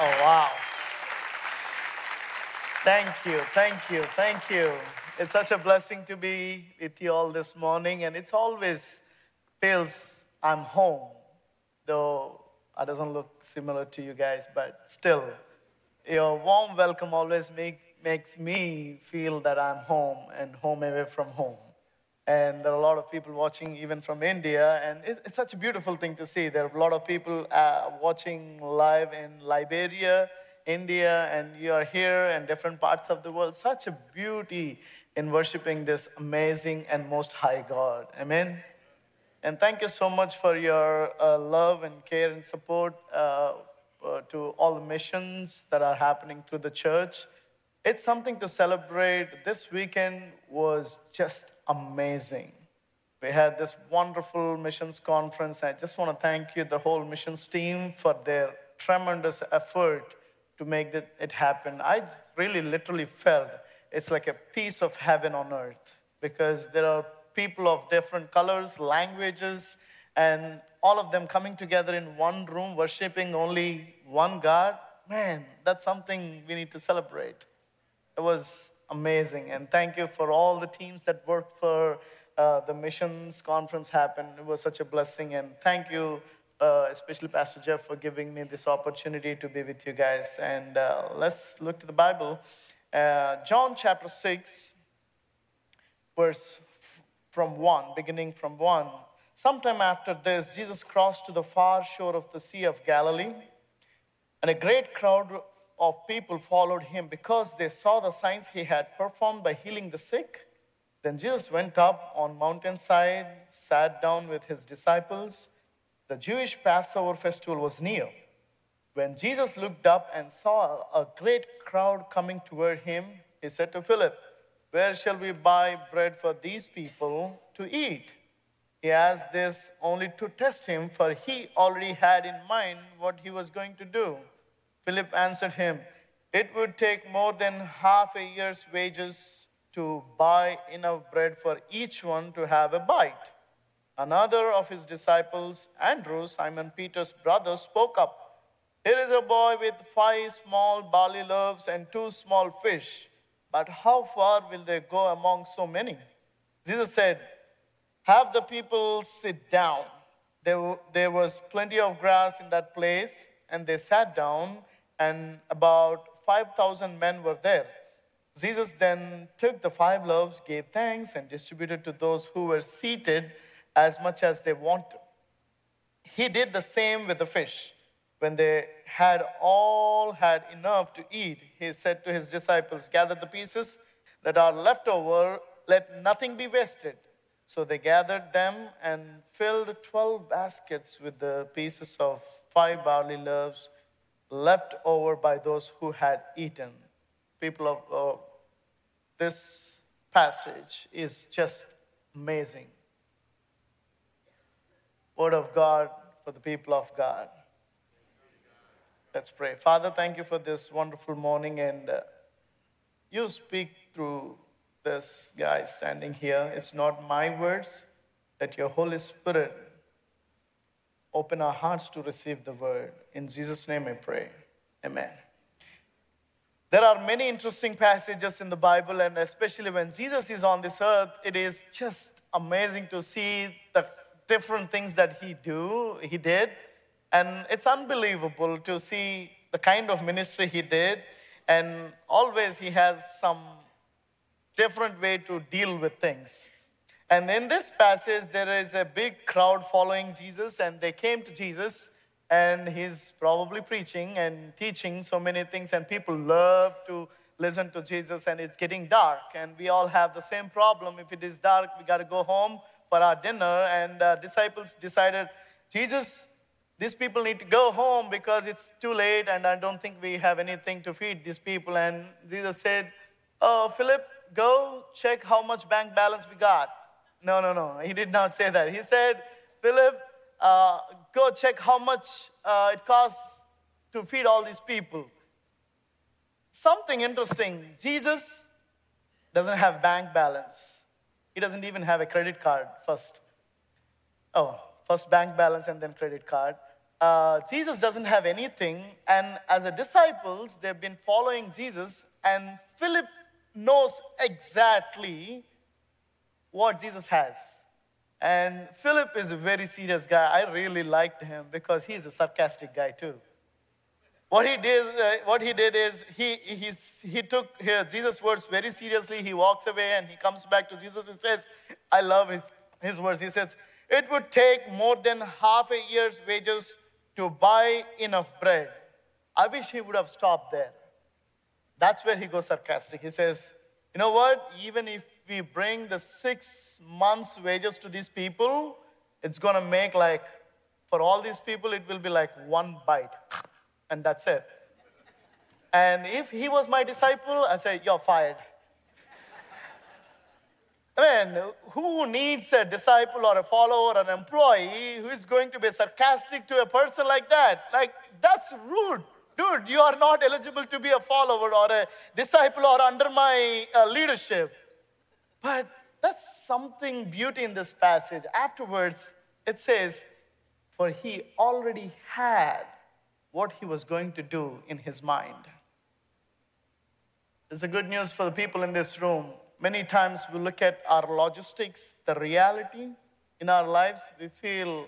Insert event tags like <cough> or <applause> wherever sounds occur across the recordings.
Oh, wow. Thank you, thank you, thank you. It's such a blessing to be with you all this morning, and it's always feels I'm home, though it doesn't look similar to you guys, but still, your warm welcome always make, makes me feel that I'm home and home away from home. And there are a lot of people watching even from India, and it's, it's such a beautiful thing to see. There are a lot of people uh, watching live in Liberia, India, and you are here in different parts of the world. Such a beauty in worshiping this amazing and most high God. Amen. And thank you so much for your uh, love and care and support uh, uh, to all the missions that are happening through the church. It's something to celebrate. This weekend was just amazing. We had this wonderful missions conference. I just want to thank you, the whole missions team, for their tremendous effort to make it happen. I really literally felt it's like a piece of heaven on earth because there are people of different colors, languages, and all of them coming together in one room, worshiping only one God. Man, that's something we need to celebrate. It was amazing. And thank you for all the teams that worked for uh, the missions conference happened. It was such a blessing. And thank you, uh, especially Pastor Jeff, for giving me this opportunity to be with you guys. And uh, let's look to the Bible. Uh, John chapter 6, verse f- from 1, beginning from 1. Sometime after this, Jesus crossed to the far shore of the Sea of Galilee. And a great crowd of people followed him because they saw the signs he had performed by healing the sick. Then Jesus went up on mountainside, sat down with his disciples. The Jewish Passover festival was near. When Jesus looked up and saw a great crowd coming toward him, he said to Philip, Where shall we buy bread for these people to eat? He asked this only to test him, for he already had in mind what he was going to do. Philip answered him, It would take more than half a year's wages to buy enough bread for each one to have a bite. Another of his disciples, Andrew, Simon Peter's brother, spoke up. Here is a boy with five small barley loaves and two small fish. But how far will they go among so many? Jesus said, Have the people sit down. There, there was plenty of grass in that place, and they sat down, and about 5,000 men were there. Jesus then took the five loaves, gave thanks, and distributed to those who were seated as much as they wanted. He did the same with the fish. When they had all had enough to eat, he said to his disciples, Gather the pieces that are left over, let nothing be wasted. So they gathered them and filled 12 baskets with the pieces of five barley loaves left over by those who had eaten. People of uh, this passage is just amazing. Word of God for the people of God. Let's pray. Father, thank you for this wonderful morning, and uh, you speak through this guy standing here. It's not my words, that your Holy Spirit open our hearts to receive the word. In Jesus' name I pray. Amen. There are many interesting passages in the Bible, and especially when Jesus is on this earth, it is just amazing to see the different things that he do, he did, and it's unbelievable to see the kind of ministry he did, and always he has some different way to deal with things. And in this passage, there is a big crowd following Jesus, and they came to Jesus, and he's probably preaching and teaching so many things, and people love to listen to Jesus, and it's getting dark, and we all have the same problem. If it is dark, we got to go home for our dinner, and uh, disciples decided, Jesus, these people need to go home because it's too late, and I don't think we have anything to feed these people. And Jesus said, Oh, Philip, go check how much bank balance we got. No, no, no. He did not say that. He said, Philip, uh, go check how much uh, it costs to feed all these people. Something interesting. Jesus doesn't have bank balance. He doesn't even have a credit card first. Oh, first bank balance and then credit card. uh, Jesus doesn't have anything, and as a disciples, they've been following Jesus, and Philip knows exactly what Jesus has. And Philip is a very serious guy. I really liked him because he's a sarcastic guy too. What he did, uh, what he did is he, he, he took Jesus' words very seriously. He walks away and he comes back to Jesus. and says, I love his, his words. He says, It would take more than half a year's wages to buy enough bread. I wish he would have stopped there. That's where he goes sarcastic. He says, You know what? Even if we bring the six months' wages to these people, it's going to make like, for all these people, it will be like one bite and that's it. And if he was my disciple, I say, You're fired. I mean, who needs a disciple or a follower or an employee who is going to be sarcastic to a person like that? Like, that's rude. Dude, you are not eligible to be a follower or a disciple or under my uh, leadership. But that's something beauty in this passage. Afterwards, it says, For he already had what he was going to do in his mind. Is a good news for the people in this room. Many times we look at our logistics, the reality in our lives, we feel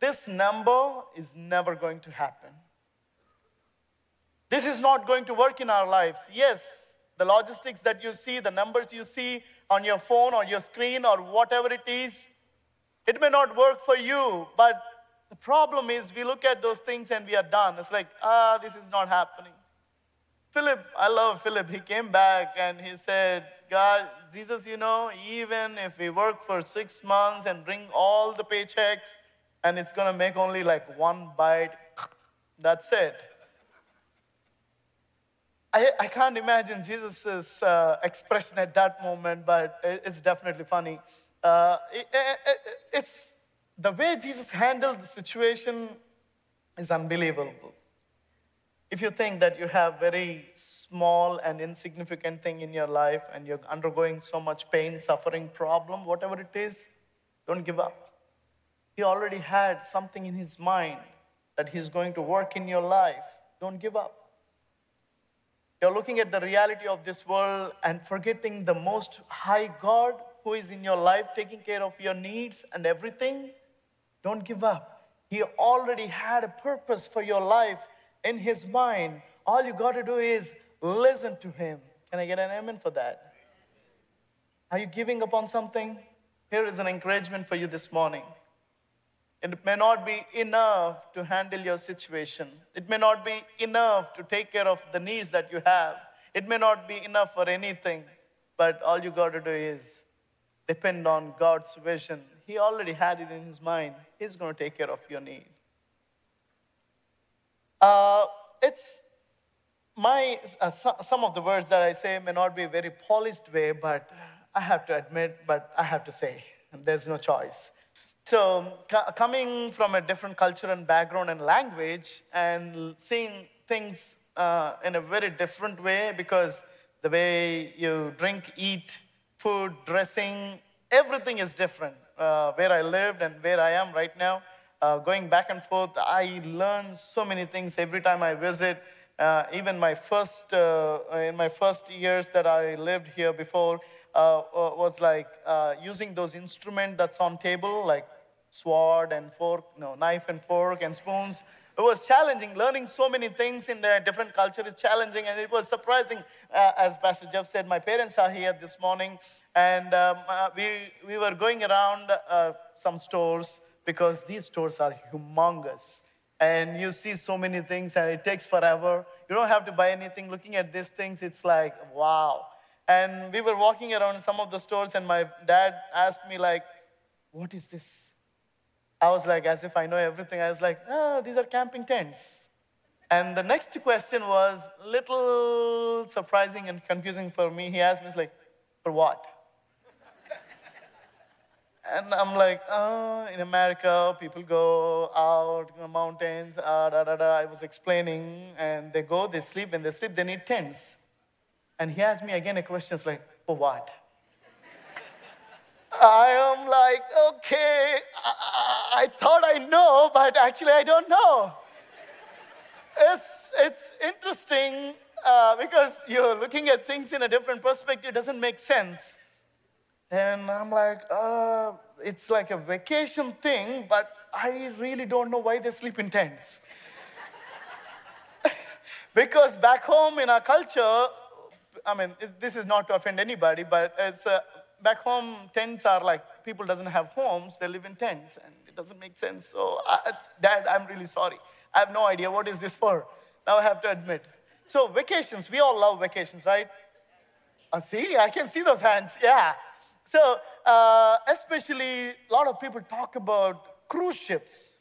this number is never going to happen. This is not going to work in our lives. Yes, the logistics that you see, the numbers you see on your phone or your screen or whatever it is, it may not work for you, but the problem is we look at those things and we are done. It's like, ah, this is not happening. Philip, I love Philip. He came back and he said, God, Jesus, you know, even if we work for six months and bring all the paychecks and it's going to make only like one bite, that's it. I, I can't imagine Jesus' uh, expression at that moment, but it's definitely funny. Uh, it, it, it's the way Jesus handled the situation is unbelievable. If you think that you have very small and insignificant thing in your life and you're undergoing so much pain, suffering, problem, whatever it is, don't give up. He already had something in his mind that he's going to work in your life. Don't give up. You're looking at the reality of this world and forgetting the most high God who is in your life, taking care of your needs and everything. Don't give up. He already had a purpose for your life in His mind. All you got to do is listen to Him. Can I get an amen for that? Are you giving up on something? Here is an encouragement for you this morning. It may not be enough to handle your situation. It may not be enough to take care of the needs that you have. It may not be enough for anything, but all you got to do is depend on God's vision. He already had it in his mind. He's going to take care of your need. Uh, it's my, uh, some of the words that I say may not be a very polished way, but I have to admit, but I have to say, there's no choice. So, coming from a different culture and background and language, and seeing things uh, in a very different way, because the way you drink, eat, food, dressing, everything is different uh, where I lived and where I am right now. Uh, going back and forth, I learn so many things every time I visit. Uh, even my first, uh, in my first years that I lived here before, uh, uh, was like using those instruments that's on table, like sword and fork, no, knife and fork and spoons. It was challenging. Learning so many things in a different culture is challenging, and it was surprising. Uh, as Pastor Jeff said, my parents are here this morning, and um, uh, we, we were going around uh, some stores because these stores are humongous. And you see so many things, and it takes forever. You don't have to buy anything. Looking at these things, it's like, wow. And we were walking around some of the stores, and my dad asked me, like, what is this? I was like, as if I know everything. I was like, ah, these are camping tents. And the next question was little surprising and confusing for me. He asked me, like, for what? And I'm like, oh, in America, people go out in the mountains, ah, da, da, da. I was explaining, and they go, they sleep. and they sleep, they need tents. And he asked me again a question, like, for what? I am like, okay, I, I thought I know, but actually I don't know. It's, it's interesting uh, because you're looking at things in a different perspective, it doesn't make sense. And I'm like, uh, it's like a vacation thing, but I really don't know why they sleep in tents. <laughs> because back home in our culture, I mean, this is not to offend anybody, but it's uh, back home, tents are like people doesn't have homes, they live in tents, and it doesn't make sense. So, I, Dad, I'm really sorry. I have no idea what is this for. Now I have to admit. So, vacations, we all love vacations, right? Uh, see, I can see those hands. Yeah. So, uh, especially a lot of people talk about cruise ships.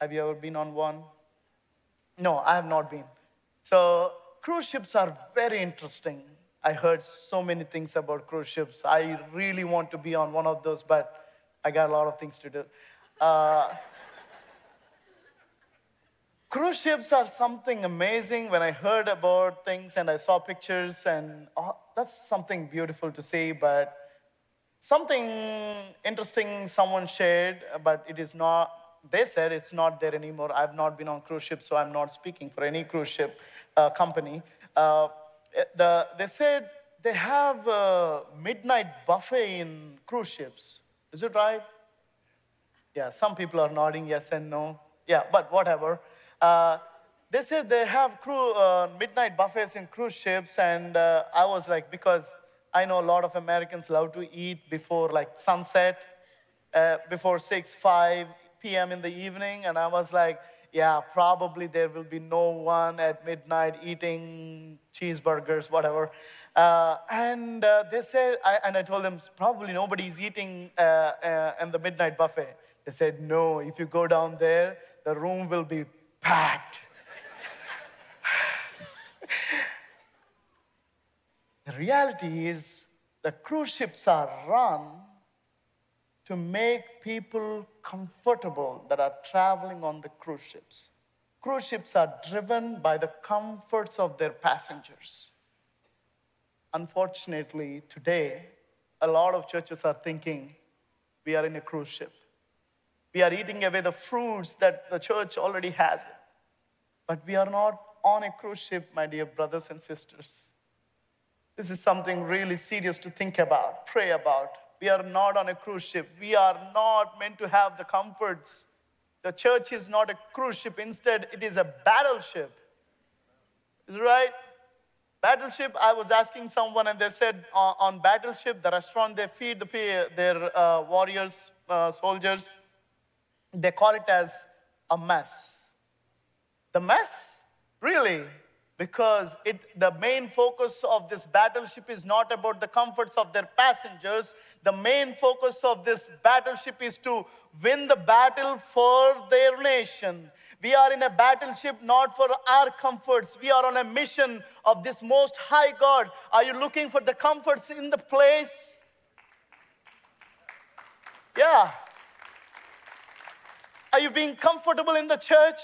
Have you ever been on one? No, I have not been. So, cruise ships are very interesting. I heard so many things about cruise ships. I really want to be on one of those, but I got a lot of things to do. Uh, cruise ships are something amazing. When I heard about things and I saw pictures, and oh, that's something beautiful to see, but something interesting someone shared, but it is not they said it's not there anymore. I've not been on cruise ship, so I'm not speaking for any cruise ship uh, company. Uh, the, they said they have a midnight buffet in cruise ships. Is it right? Yeah, some people are nodding yes and no. Yeah, but whatever. Uh, they said they have crew, uh, midnight buffets in cruise ships, and uh, I was like, because I know a lot of Americans love to eat before like sunset, uh, before 6, 5 p.m. in the evening, and I was like, yeah, probably there will be no one at midnight eating cheeseburgers, whatever. Uh, and uh, they said, I, and I told them, probably nobody's eating uh, uh, in the midnight buffet. They said, no, if you go down there, the room will be packed. <sighs> the reality is, the cruise ships are run to make people comfortable that are traveling on the cruise ships. Cruise ships are driven by the comforts of their passengers. Unfortunately, today, a lot of churches are thinking we are in a cruise ship. We are eating away the fruits that the church already has. But we are not on a cruise ship, my dear brothers and sisters. This is something really serious to think about, pray about. We are not on a cruise ship. We are not meant to have the comforts. The church is not a cruise ship. Instead, it is a battleship. Right? Battleship, I was asking someone, and they said uh, on Battleship, the restaurant, they feed the, their uh, warriors, uh, soldiers, they call it as a mess. The mess? Really? Because it, the main focus of this battleship is not about the comforts of their passengers. The main focus of this battleship is to win the battle for their nation. We are in a battleship not for our comforts. We are on a mission of this most high God. Are you looking for the comforts in the place? Yeah. Are you being comfortable in the church?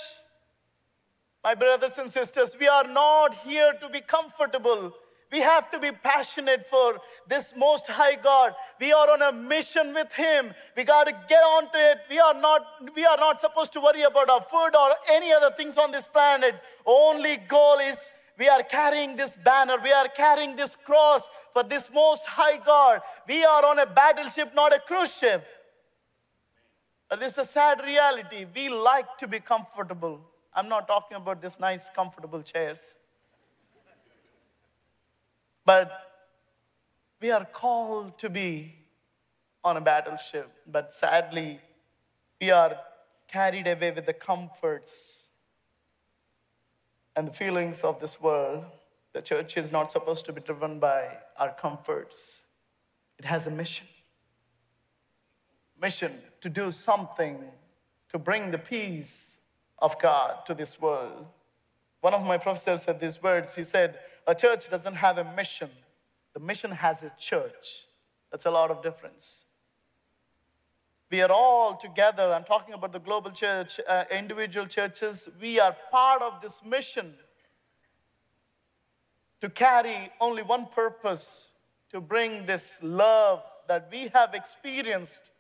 My brothers and sisters, we are not here to be comfortable. We have to be passionate for this most high God. We are on a mission with Him. We got to get on to it. We are not, we are not supposed to worry about our food or any other things on this planet. Only goal is we are carrying this banner. We are carrying this cross for this most high God. We are on a battleship, not a cruise ship. But this is a sad reality. We like to be comfortable. I'm not talking about these nice, comfortable chairs. But we are called to be on a battleship, but sadly, we are carried away with the comforts and the feelings of this world. The church is not supposed to be driven by our comforts, it has a mission. Mission to do something to bring the peace of God to this world. One of my professors said these words. He said, A church doesn't have a mission, the mission has a church. That's a lot of difference. We are all together. I'm talking about the global church, uh, individual churches. We are part of this mission to carry only one purpose to bring this love, that we have experienced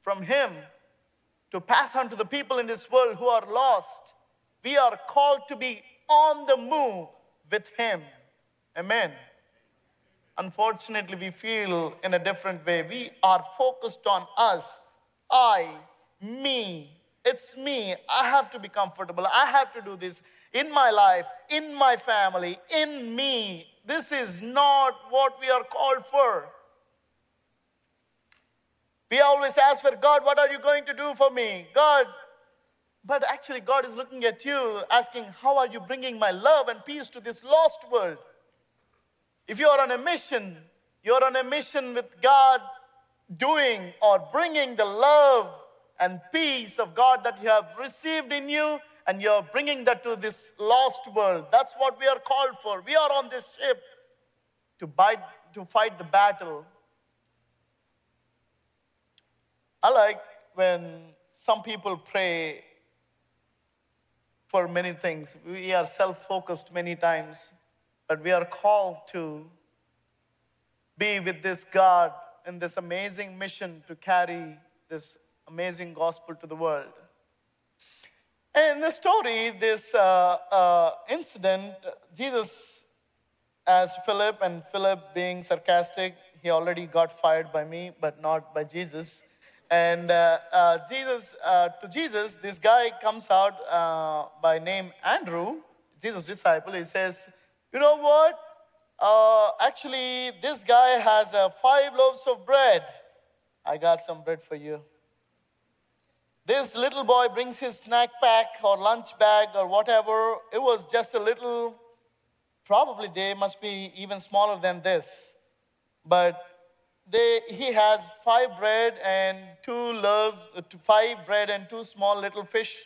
from Him to pass on to the people in this world who are lost. We are called to be on the move with Him. Amen. Unfortunately, we feel in a different way. We are focused on us, I, me. It's me. I have to be comfortable. I have to do this in my life, in my family, in me. This is not what we are called for. We always ask for God, what are you going to do for me? God, but actually, God is looking at you, asking, How are you bringing my love and peace to this lost world? If you are on a mission, you're on a mission with God doing or bringing the love and peace of God that you have received in you, and you're bringing that to this lost world. That's what we are called for. We are on this ship to, bite, to fight the battle. I like when some people pray for many things. We are self focused many times, but we are called to be with this God in this amazing mission to carry this amazing gospel to the world. And in the story, this uh, uh, incident, Jesus asked Philip, and Philip, being sarcastic, he already got fired by me, but not by Jesus. And uh, uh, Jesus, uh, to Jesus, this guy comes out uh, by name Andrew, Jesus' disciple. He says, You know what? Uh, actually, this guy has uh, five loaves of bread. I got some bread for you. This little boy brings his snack pack or lunch bag or whatever. It was just a little, probably they must be even smaller than this. But they, he has five bread and two loaves, uh, five bread and two small little fish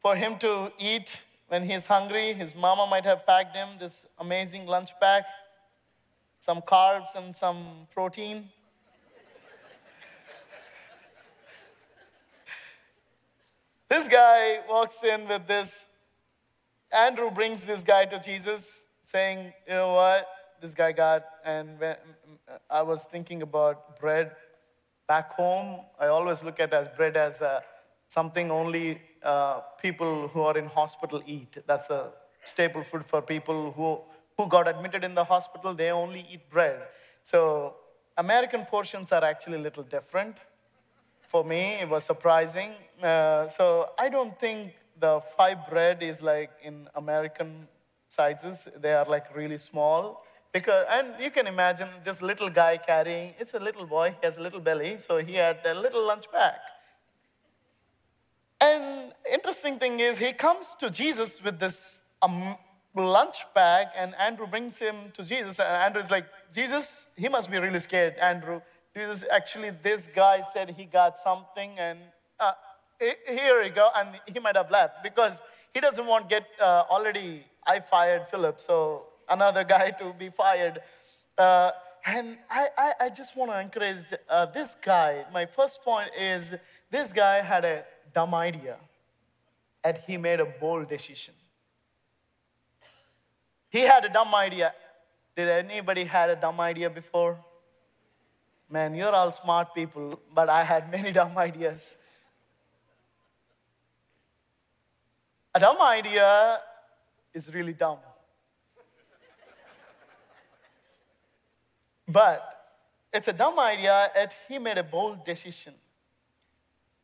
for him to eat when he's hungry. His mama might have packed him this amazing lunch pack, some carbs and some protein. <laughs> this guy walks in with this. Andrew brings this guy to Jesus, saying, You know what? This guy got, and when, I was thinking about bread back home. I always look at as bread as uh, something only uh, people who are in hospital eat. That's a staple food for people who, who got admitted in the hospital. They only eat bread. So American portions are actually a little different. For me, it was surprising. Uh, so I don't think the five bread is like in American sizes. They are like really small. Because, and you can imagine this little guy carrying, it's a little boy, he has a little belly, so he had a little lunch pack. And interesting thing is, he comes to Jesus with this um, lunch pack, and Andrew brings him to Jesus. And Andrew is like, Jesus, he must be really scared, Andrew. Jesus, actually, this guy said he got something, and uh, here you go. And he might have left because he doesn't want to get uh, already, I fired Philip, so another guy to be fired. Uh, and I, I, I, just want to encourage uh, this guy. My first point is this guy had a dumb idea and he made a bold decision. He had a dumb idea. Did anybody had a dumb idea before? Man, you're all smart people, but I had many <laughs> dumb ideas. A dumb idea is really dumb. But it's a dumb idea, and he made a bold decision.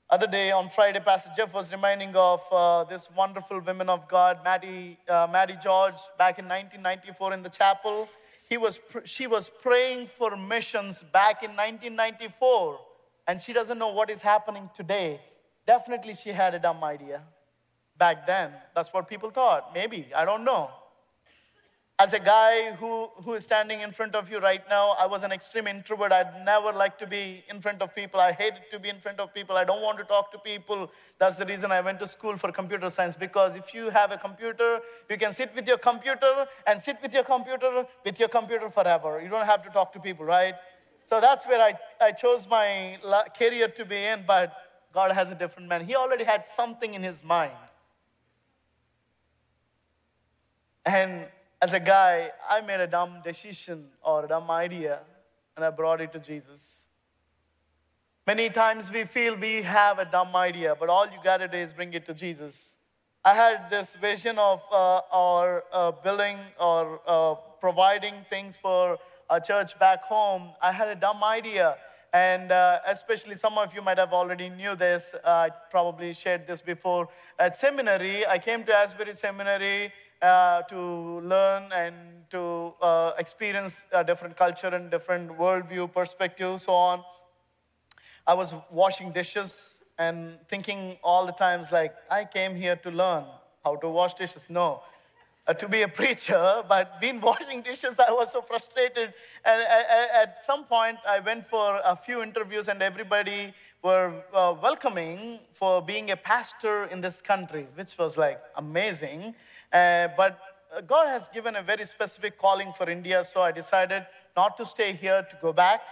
Other day on Friday, Pastor Jeff was reminding of uh, this wonderful woman of God, Maddie, uh, Maddie George, back in 1994 in the chapel. He was, she was praying for missions back in 1994, and she doesn't know what is happening today. Definitely, she had a dumb idea back then. That's what people thought. Maybe, I don't know. As a guy who, who is standing in front of you right now, I was an extreme introvert. I'd never like to be in front of people. I hated to be in front of people. I don't want to talk to people. That's the reason I went to school for computer science because if you have a computer, you can sit with your computer and sit with your computer with your computer forever. You don't have to talk to people, right? So that's where I, I chose my career to be in, but God has a different man. He already had something in his mind. And as a guy, I made a dumb decision or a dumb idea. and I brought it to Jesus. Many times we feel we have a dumb idea, but all you got to do is bring it to Jesus. I had this vision of uh, our uh, building or uh, providing things for a church back home. I had a dumb idea. And uh, especially some of you might have already knew this. I probably shared this before. At seminary, I came to Asbury Seminary uh, to learn and to uh, experience a different culture and different worldview perspective, so on. I was washing dishes and thinking all the times like, I came here to learn how to wash dishes. No, to be a preacher, <laughs> but been washing dishes, I was so frustrated. And at some point, I went for a few interviews, and everybody were uh, welcoming for being a pastor in this country, which was like amazing. Uh, but God has given a very specific calling for India, so I decided not to stay here, to go back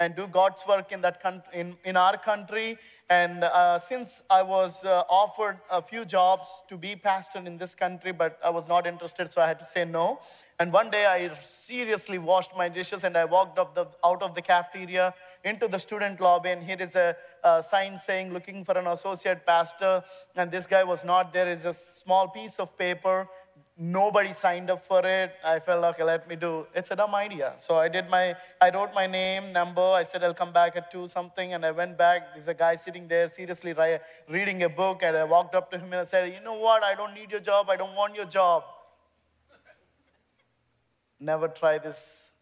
and do God's work in, that in, in our country. And uh, since I was uh, offered a few jobs to be pastor in this country, but I was not interested, so I had to say no. And one day I seriously washed my dishes and I walked up the, out of the cafeteria into the student lobby. And here is a, a sign saying, looking for an associate pastor. And this guy was not there. It's a small piece of paper nobody signed up for it. I felt okay let me do it's a dumb idea. So i did my i wrote my name number i said i'll come back at 2 something and i went back. There's a guy sitting there seriously reading a book and i walked up to him and i said you know what? I don't need your job. I don't want your job. Never try this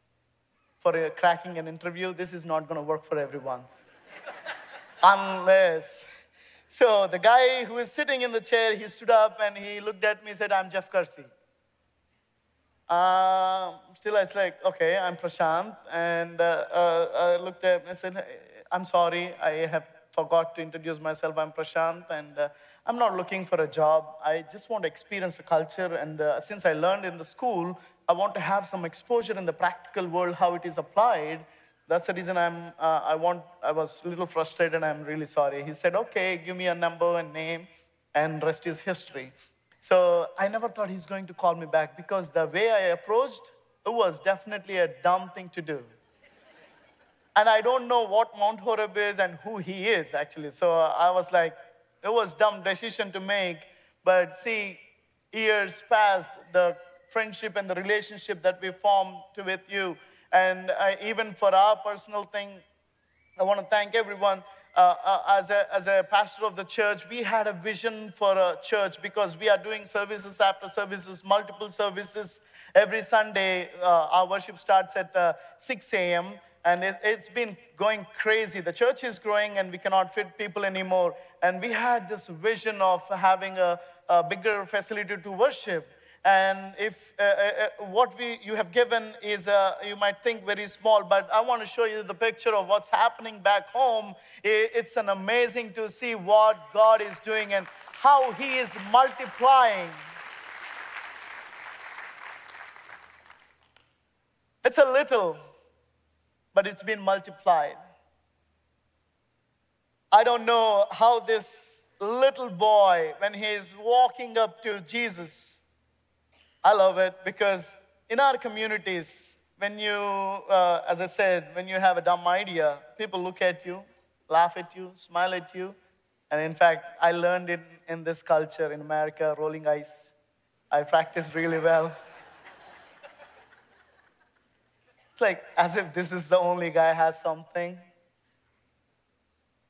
for a, cracking an interview. This is not going to work for everyone. <laughs> Unless so the guy who was sitting in the chair, he stood up and he looked at me and said, I'm Jeff Kersey. Uh, still, I was like, okay, I'm Prasanth. And uh, uh, I looked at him and said, I'm sorry, I have forgot to introduce myself. I'm Prasanth, and uh, I'm not looking for a job. I just want to experience the culture. And since I learned in the school, I want to have some exposure in the practical world, how it is applied. That's the reason I'm, uh, I want, I was a little frustrated. I'm really sorry. He said, okay, give me a number and name, and rest is history. So I never thought he's going to call me back because the way I approached, it was definitely a dumb thing to do. and I don't know what Mount Horeb is and who he is, actually. So I was like, it was dumb decision to make. But see, years passed, the friendship and the relationship that we formed with you, and uh, even for our personal thing, I want to thank everyone. Uh, uh, as, a, as a pastor of the church, we had a vision for a church because we are doing services after services, multiple services. Every Sunday, uh, our worship starts at uh, 6 a.m., and it, has been going crazy. The church is growing, and we cannot fit people anymore. And we had this vision of having a, a bigger facility to worship. And if uh, uh, uh, what we, you have given is, uh, you might think very small, but I want to show you the picture of what's happening back home. It's an amazing to see what God is doing and how He is multiplying. It's a little, but it's been multiplied. I don't know how this little boy, when he is walking up to Jesus, I love it because in our communities, when you, uh, as I said, when you have a dumb idea, people look at you, laugh at you, smile at you. And in fact, I learned in, in this culture in America, rolling eyes. I practiced really well. it's like as if this is the only guy has something.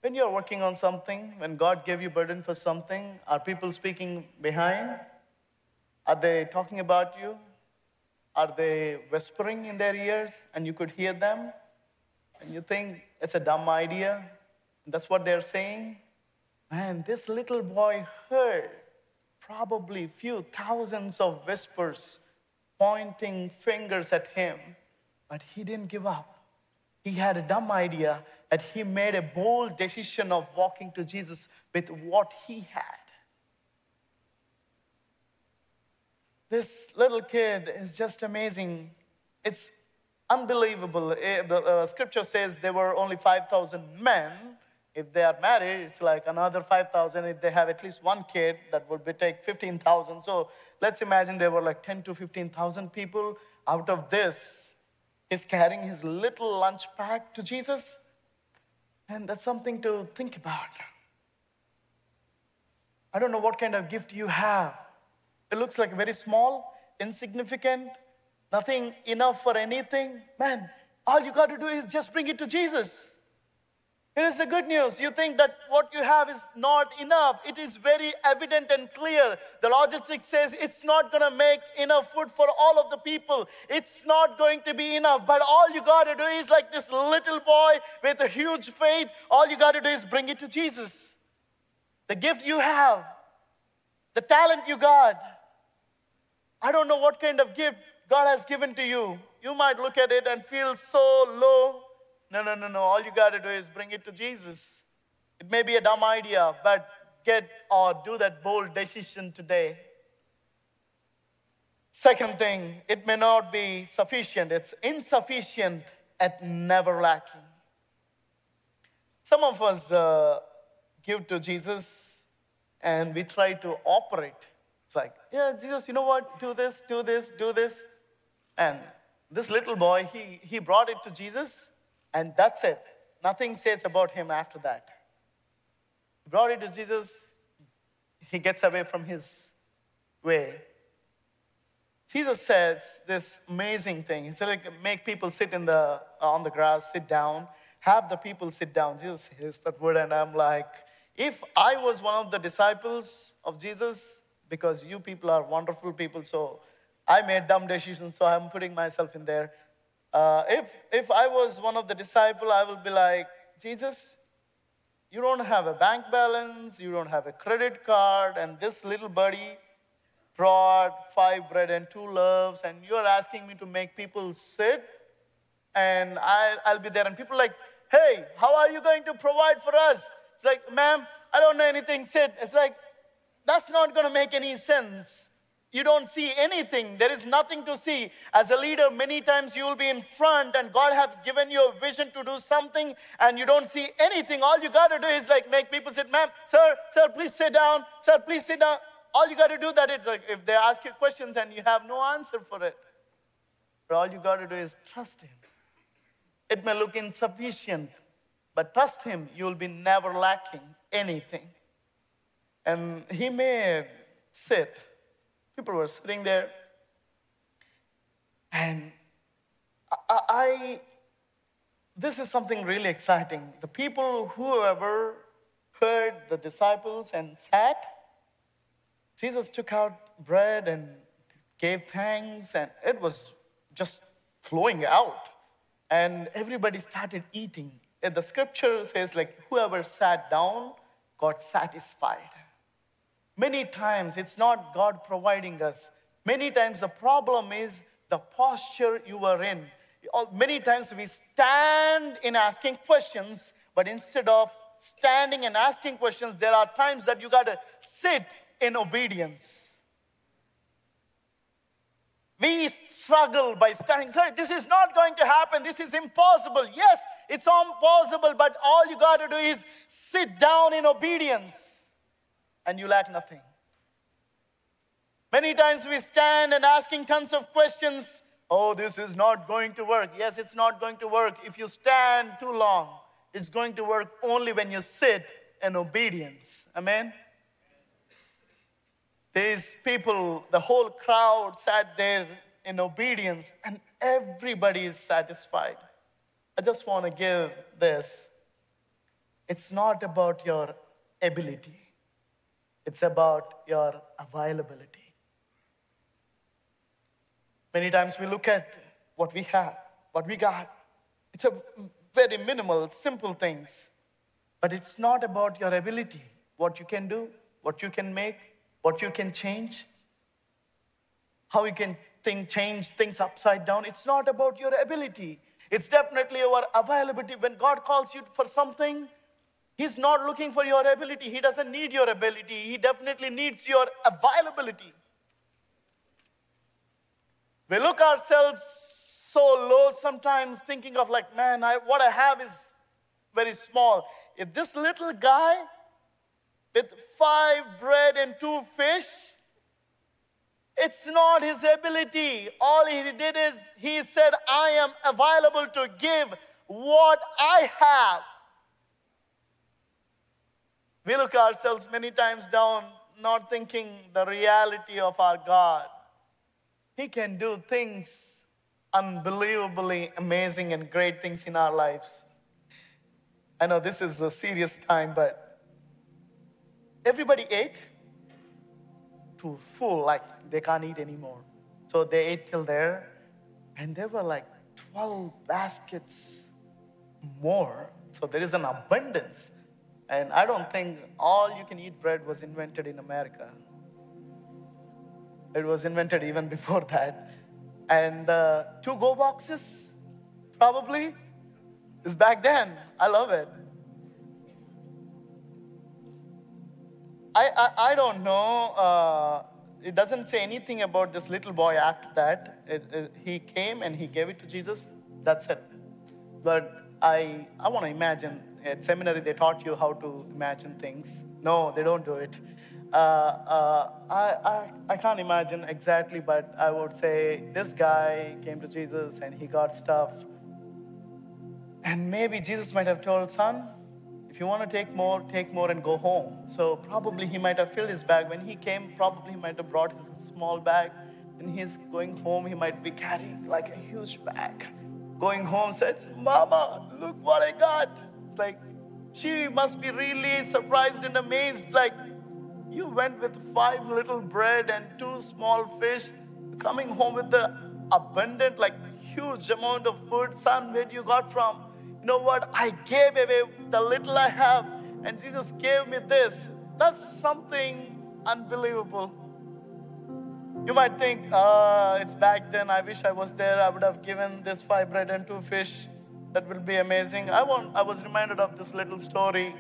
When you're working on something, when God gave you burden for something, are people speaking behind? Are they talking about you? Are they whispering in their ears and you could hear them? And you think it's a dumb idea? That's what they're saying? Man, this little boy heard probably few thousands of whispers pointing fingers at him, but he didn't give up. He had a dumb idea and he made a bold decision of walking to Jesus with what he had. This little kid is just amazing. It's unbelievable. Eh, the uh, scripture says there were only 5,000 men. If they are married, it's like another 5,000. If they have at least one kid, that would be take 15,000. So let's imagine there were like 10 to 15,000 people. Out of this, He's carrying his little lunch pack to Jesus. And that's something to think about. I don't know what kind of gift you have. It looks like very small, insignificant, nothing enough for anything. Man, all you got to do is just bring it to Jesus. Here is the good news. You think that what you have is not enough. It is very evident and clear. The logistics says it's not going to make enough food for all of the people. It's not going to be enough. But all you got to do is like this little boy with a huge faith. All you got to do is bring it to Jesus. The gift you have, the talent you got. I don't know what kind of gift God has given to you. You might look at it and feel so low no, no, no, no. All you got to do is bring it to Jesus. It may be a dumb idea, but get or do that bold decision today. Second thing, it may not be sufficient, it's insufficient at never lacking. Some of us uh, give to Jesus and we try to operate. It's like, yeah, Jesus, you know what? Do this, do this, do this. And this little boy, he, he brought it to Jesus and that's it. Nothing says about him after that. He brought it to Jesus. He gets away from his way. Jesus says this amazing thing. He said, like, make people sit in the, on the grass, sit down, have the people sit down. Jesus says that word, and I'm like, if I was one of the disciples of Jesus, because you people are wonderful people, so I made dumb decisions, so I'm putting myself in there. Uh, if, if I was one of the disciples, I would be like, Jesus, you don't have a bank balance, you don't have a credit card, and this little buddy brought five bread and two loaves, and you're asking me to make people sit, and I, I'll be there. And people like, hey, how are you going to provide for us? It's like, ma'am, I don't know anything, sit. It's like, that's not going to make any sense. You don't see anything. There is nothing to see. As a leader many times you will be in front and god have given you a vision to do something and you don't see anything. All you got to do is like make people sit ma'am sir sir please sit down. Sir please sit down. All you got to do that is like if they ask you questions and you have no answer for it. But all you got to do is trust him. It may look insufficient but trust him. You will be never lacking anything and he made sit People were sitting there. And I, I, this is something really exciting. The people, whoever heard the disciples and sat, Jesus took out bread and gave thanks, and it was just flowing out. And everybody started eating. The scripture says, like, whoever sat down got satisfied. Many times it's not God providing us. Many times the problem is the posture you are in. Many times we stand in asking questions, but instead of standing and asking questions, there are times that you got to sit in obedience. We struggle by standing. This is not going to happen. This is impossible. Yes, it's impossible, but all you got to do is sit down in obedience and you lack nothing. Many times we stand and asking tons of questions. Oh, this is not going to work. Yes, it's not going to work. If you stand too long, it's going to work only when you sit in obedience. Amen? These people, the whole crowd sat there in obedience, and everybody is satisfied. I just want to give this. It's not about your ability. It's about your availability. Many times we look at what we have, what we got. It's a very minimal, simple things. But it's not about your ability, what you can do, what you can make, what you can change, how you can think, change things upside down. It's not about your ability. It's definitely our availability. When God calls you for something, He's not looking for your ability. He doesn't need your ability. He definitely needs your availability. We look ourselves so low sometimes thinking of like, man, I, what I have is very small. If this little guy with five bread and two fish, It's not his ability. All he did is he said, I am available to give what I have. We look ourselves many times down, not thinking the reality of our God. He can do things unbelievably amazing and great things in our lives. I know this is a serious time, but everybody ate to full, like they can't eat anymore. So they ate till there, and there were like 12 baskets more. So there is an abundance. And I don't think all you can eat bread was invented in America. It was invented even <laughs> before that. And uh, two go boxes, probably, is back then. I love it. I, I, I don't know. Uh, it doesn't say anything about this little boy after that. It, it, he came and he gave it to Jesus. That's it. But I, I want to imagine at seminary they taught you how to imagine things. No, they don't do it. Uh, uh, I, I, I can't imagine exactly, but I would say this guy came to Jesus and he got stuff. And maybe Jesus might have told, son, if you want to take more, take more and go home. So probably he might have filled his bag. When he came, probably he might have brought his small bag. And he's going home, he might be carrying like a huge bag. Going home says, Mama, look what I got. It's like, she must be really surprised and amazed. Like, you went with five little bread and two small fish, coming home with the abundant, like huge amount of food. Son, where you got from? You know what? I gave away the little I have, and Jesus gave me this. That's something unbelievable. You might think, uh, it's back then. I wish I was there. I would have given this five bread and two fish. That will be amazing. I, want, I was reminded of this little story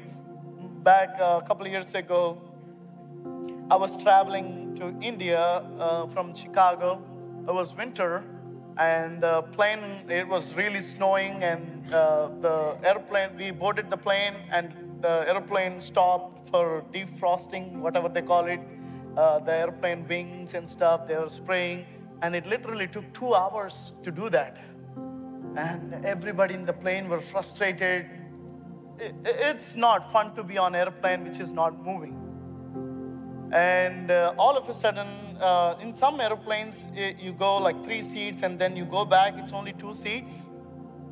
back a couple of years ago. I was traveling to India uh, from Chicago. It was winter, and the plane, it was really snowing, and uh, the airplane, we boarded the plane, and the airplane stopped for defrosting, whatever they call it. Uh, the airplane wings and stuff, they were spraying, and it literally took two hours to do that. And everybody in the plane were frustrated. It's not fun to be on airplane which is not moving and uh, all of a sudden, uh, in some airplanes, you go like three seats and then you go back, it's only two seats.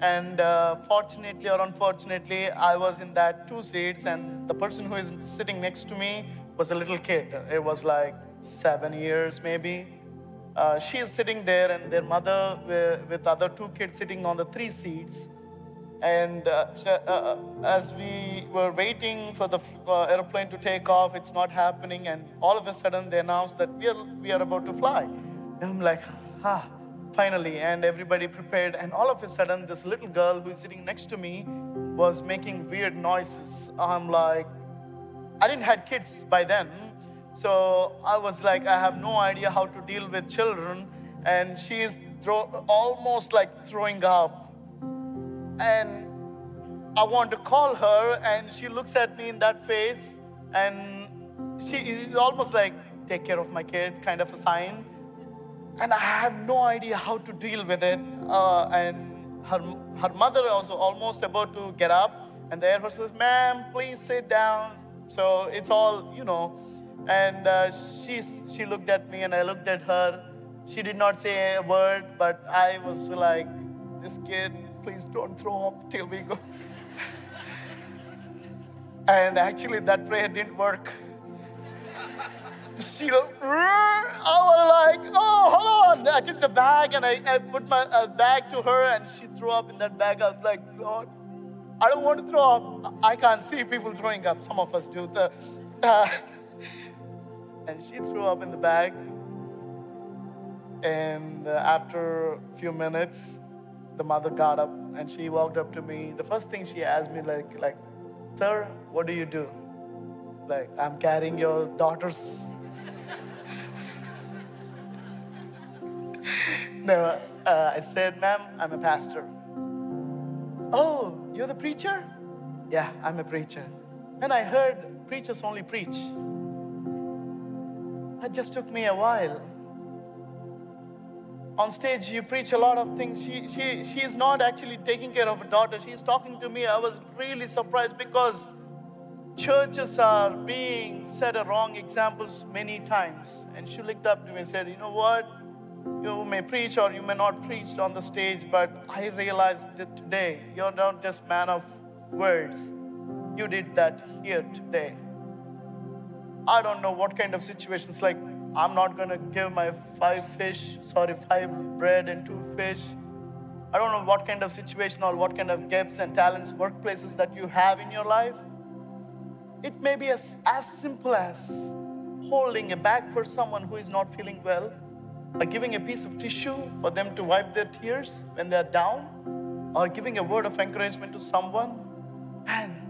And uh, fortunately or unfortunately, I was in that two seats, and the person who is sitting next to me was a little kid. It was like seven years maybe. Uh, she is sitting there, and their mother with, with other two kids sitting on the three seats. And uh, uh, as we were waiting for the uh, airplane to take off, it's not happening. And all of a sudden, they announced that we are, we are about to fly. And I'm like, ah, finally. And everybody prepared. And all of a sudden, this little girl who is sitting next to me was making weird noises. I'm like, I didn't have kids by then. So I was like, I have no idea how to deal with children. And she is throw, almost like throwing up and I want to call her, and she looks at me in that face, and she is almost like, take care of my kid, kind of a sign. And I have no idea how to deal with it. Uh, and her, her mother also almost about to get up, and the air hostess says, ma'am, please sit down. So it's all, you know. And uh, she, she looked at me, and I looked at her. She did not say a word, but I was like, this kid please don't throw up till we go. <laughs> and actually, that prayer didn't work. She, I was like, oh, hold on. I took the bag and I, I put my uh, bag to her, and she threw up in that bag. I was like, God, I don't want to throw up. I can't see people throwing up. Some of us do. The, uh, and she threw up in the bag. And uh, after a few minutes, the mother got up and she walked up to me. The first thing she asked me, like, like, sir, what do you do? Like, I'm carrying your daughter's. <laughs> no, uh, I said, ma'am, I'm a pastor. Oh, you're the preacher? Yeah, I'm a preacher. And I heard preachers only preach. That just took me a while. on stage you preach a lot of things. She, she, she is not actually taking care of a daughter. She's talking to me. I was really surprised because churches are being set a wrong examples many times. And she looked up to me and said, You know what? You may preach or you may not preach on the stage, but I realized that today you're not just man of words. You did that here today. I don't know what kind of situations like I'm not gonna give my five fish, sorry, five bread and two fish. I don't know what kind of situation or what kind of gifts and talents, workplaces that you have in your life. It may be as, as simple as holding a bag for someone who is not feeling well, or giving a piece of tissue for them to wipe their tears when they're down, or giving a word of encouragement to someone. And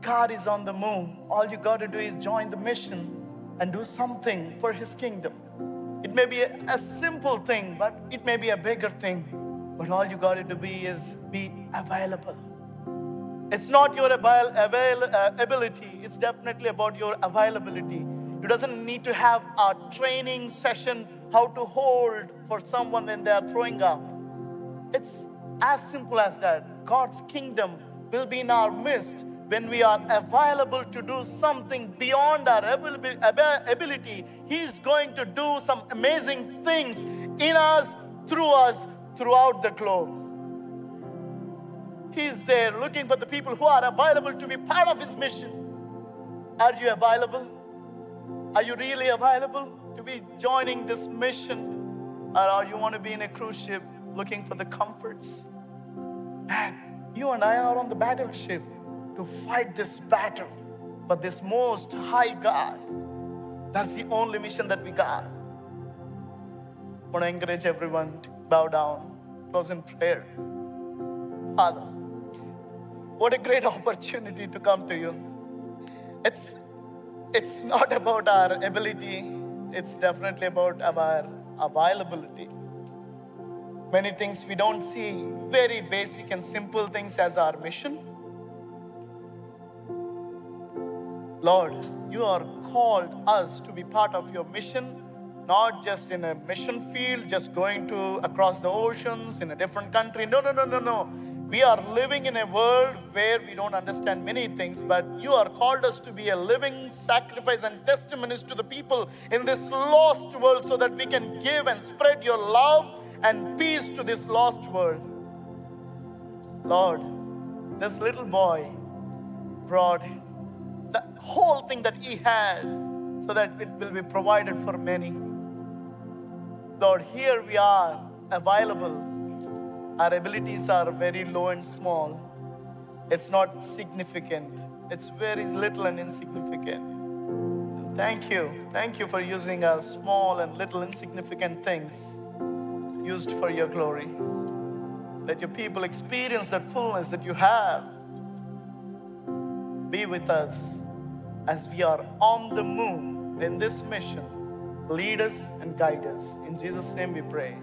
God is on the move. All you got to do is join the mission and do something for His kingdom. It may be a, a simple thing, but it may be a bigger thing. But all you got to do be is be available. It's not your avail, avail, uh, ability, it's definitely about your availability. You doesn't need to have a training session how to hold for someone when they are throwing up. It's as simple as that. God's kingdom will be in our midst when we are available to do something beyond our ability. He's going to do some amazing things in us, through us, throughout the globe. He's there looking for the people who are available to be part of His mission. Are you available? Are you really available to be joining this mission? Or are you want to be in a cruise ship looking for the comforts? Man, you and I are on the battleship to fight this battle. But this most high God, that's the only mission that we got. I want to encourage everyone to bow down, close in prayer. Father, what a great <laughs> opportunity to come to you. It's, it's not about our ability, it's definitely about our availability. Many things we don't see, very basic and simple things as our mission. Lord, you are called us to be part of your mission not just in a mission field, just going to across the oceans in a different country. No, no, no, no, no. We are living in a world where we don't understand many things, but you are called us to be a living sacrifice and testimonies to the people in this lost world so that we can give and spread your love and peace to this lost world. Lord, this little boy brought the whole thing that he had so that it will be provided for many. Lord, here we are available. Our abilities are very low and small. It's not significant, it's very little and insignificant. And thank you. Thank you for using our small and little insignificant things used for your glory. Let your people experience that fullness that you have. Be with us as we are on the move in this mission lead us and guide us. In Jesus' name we pray.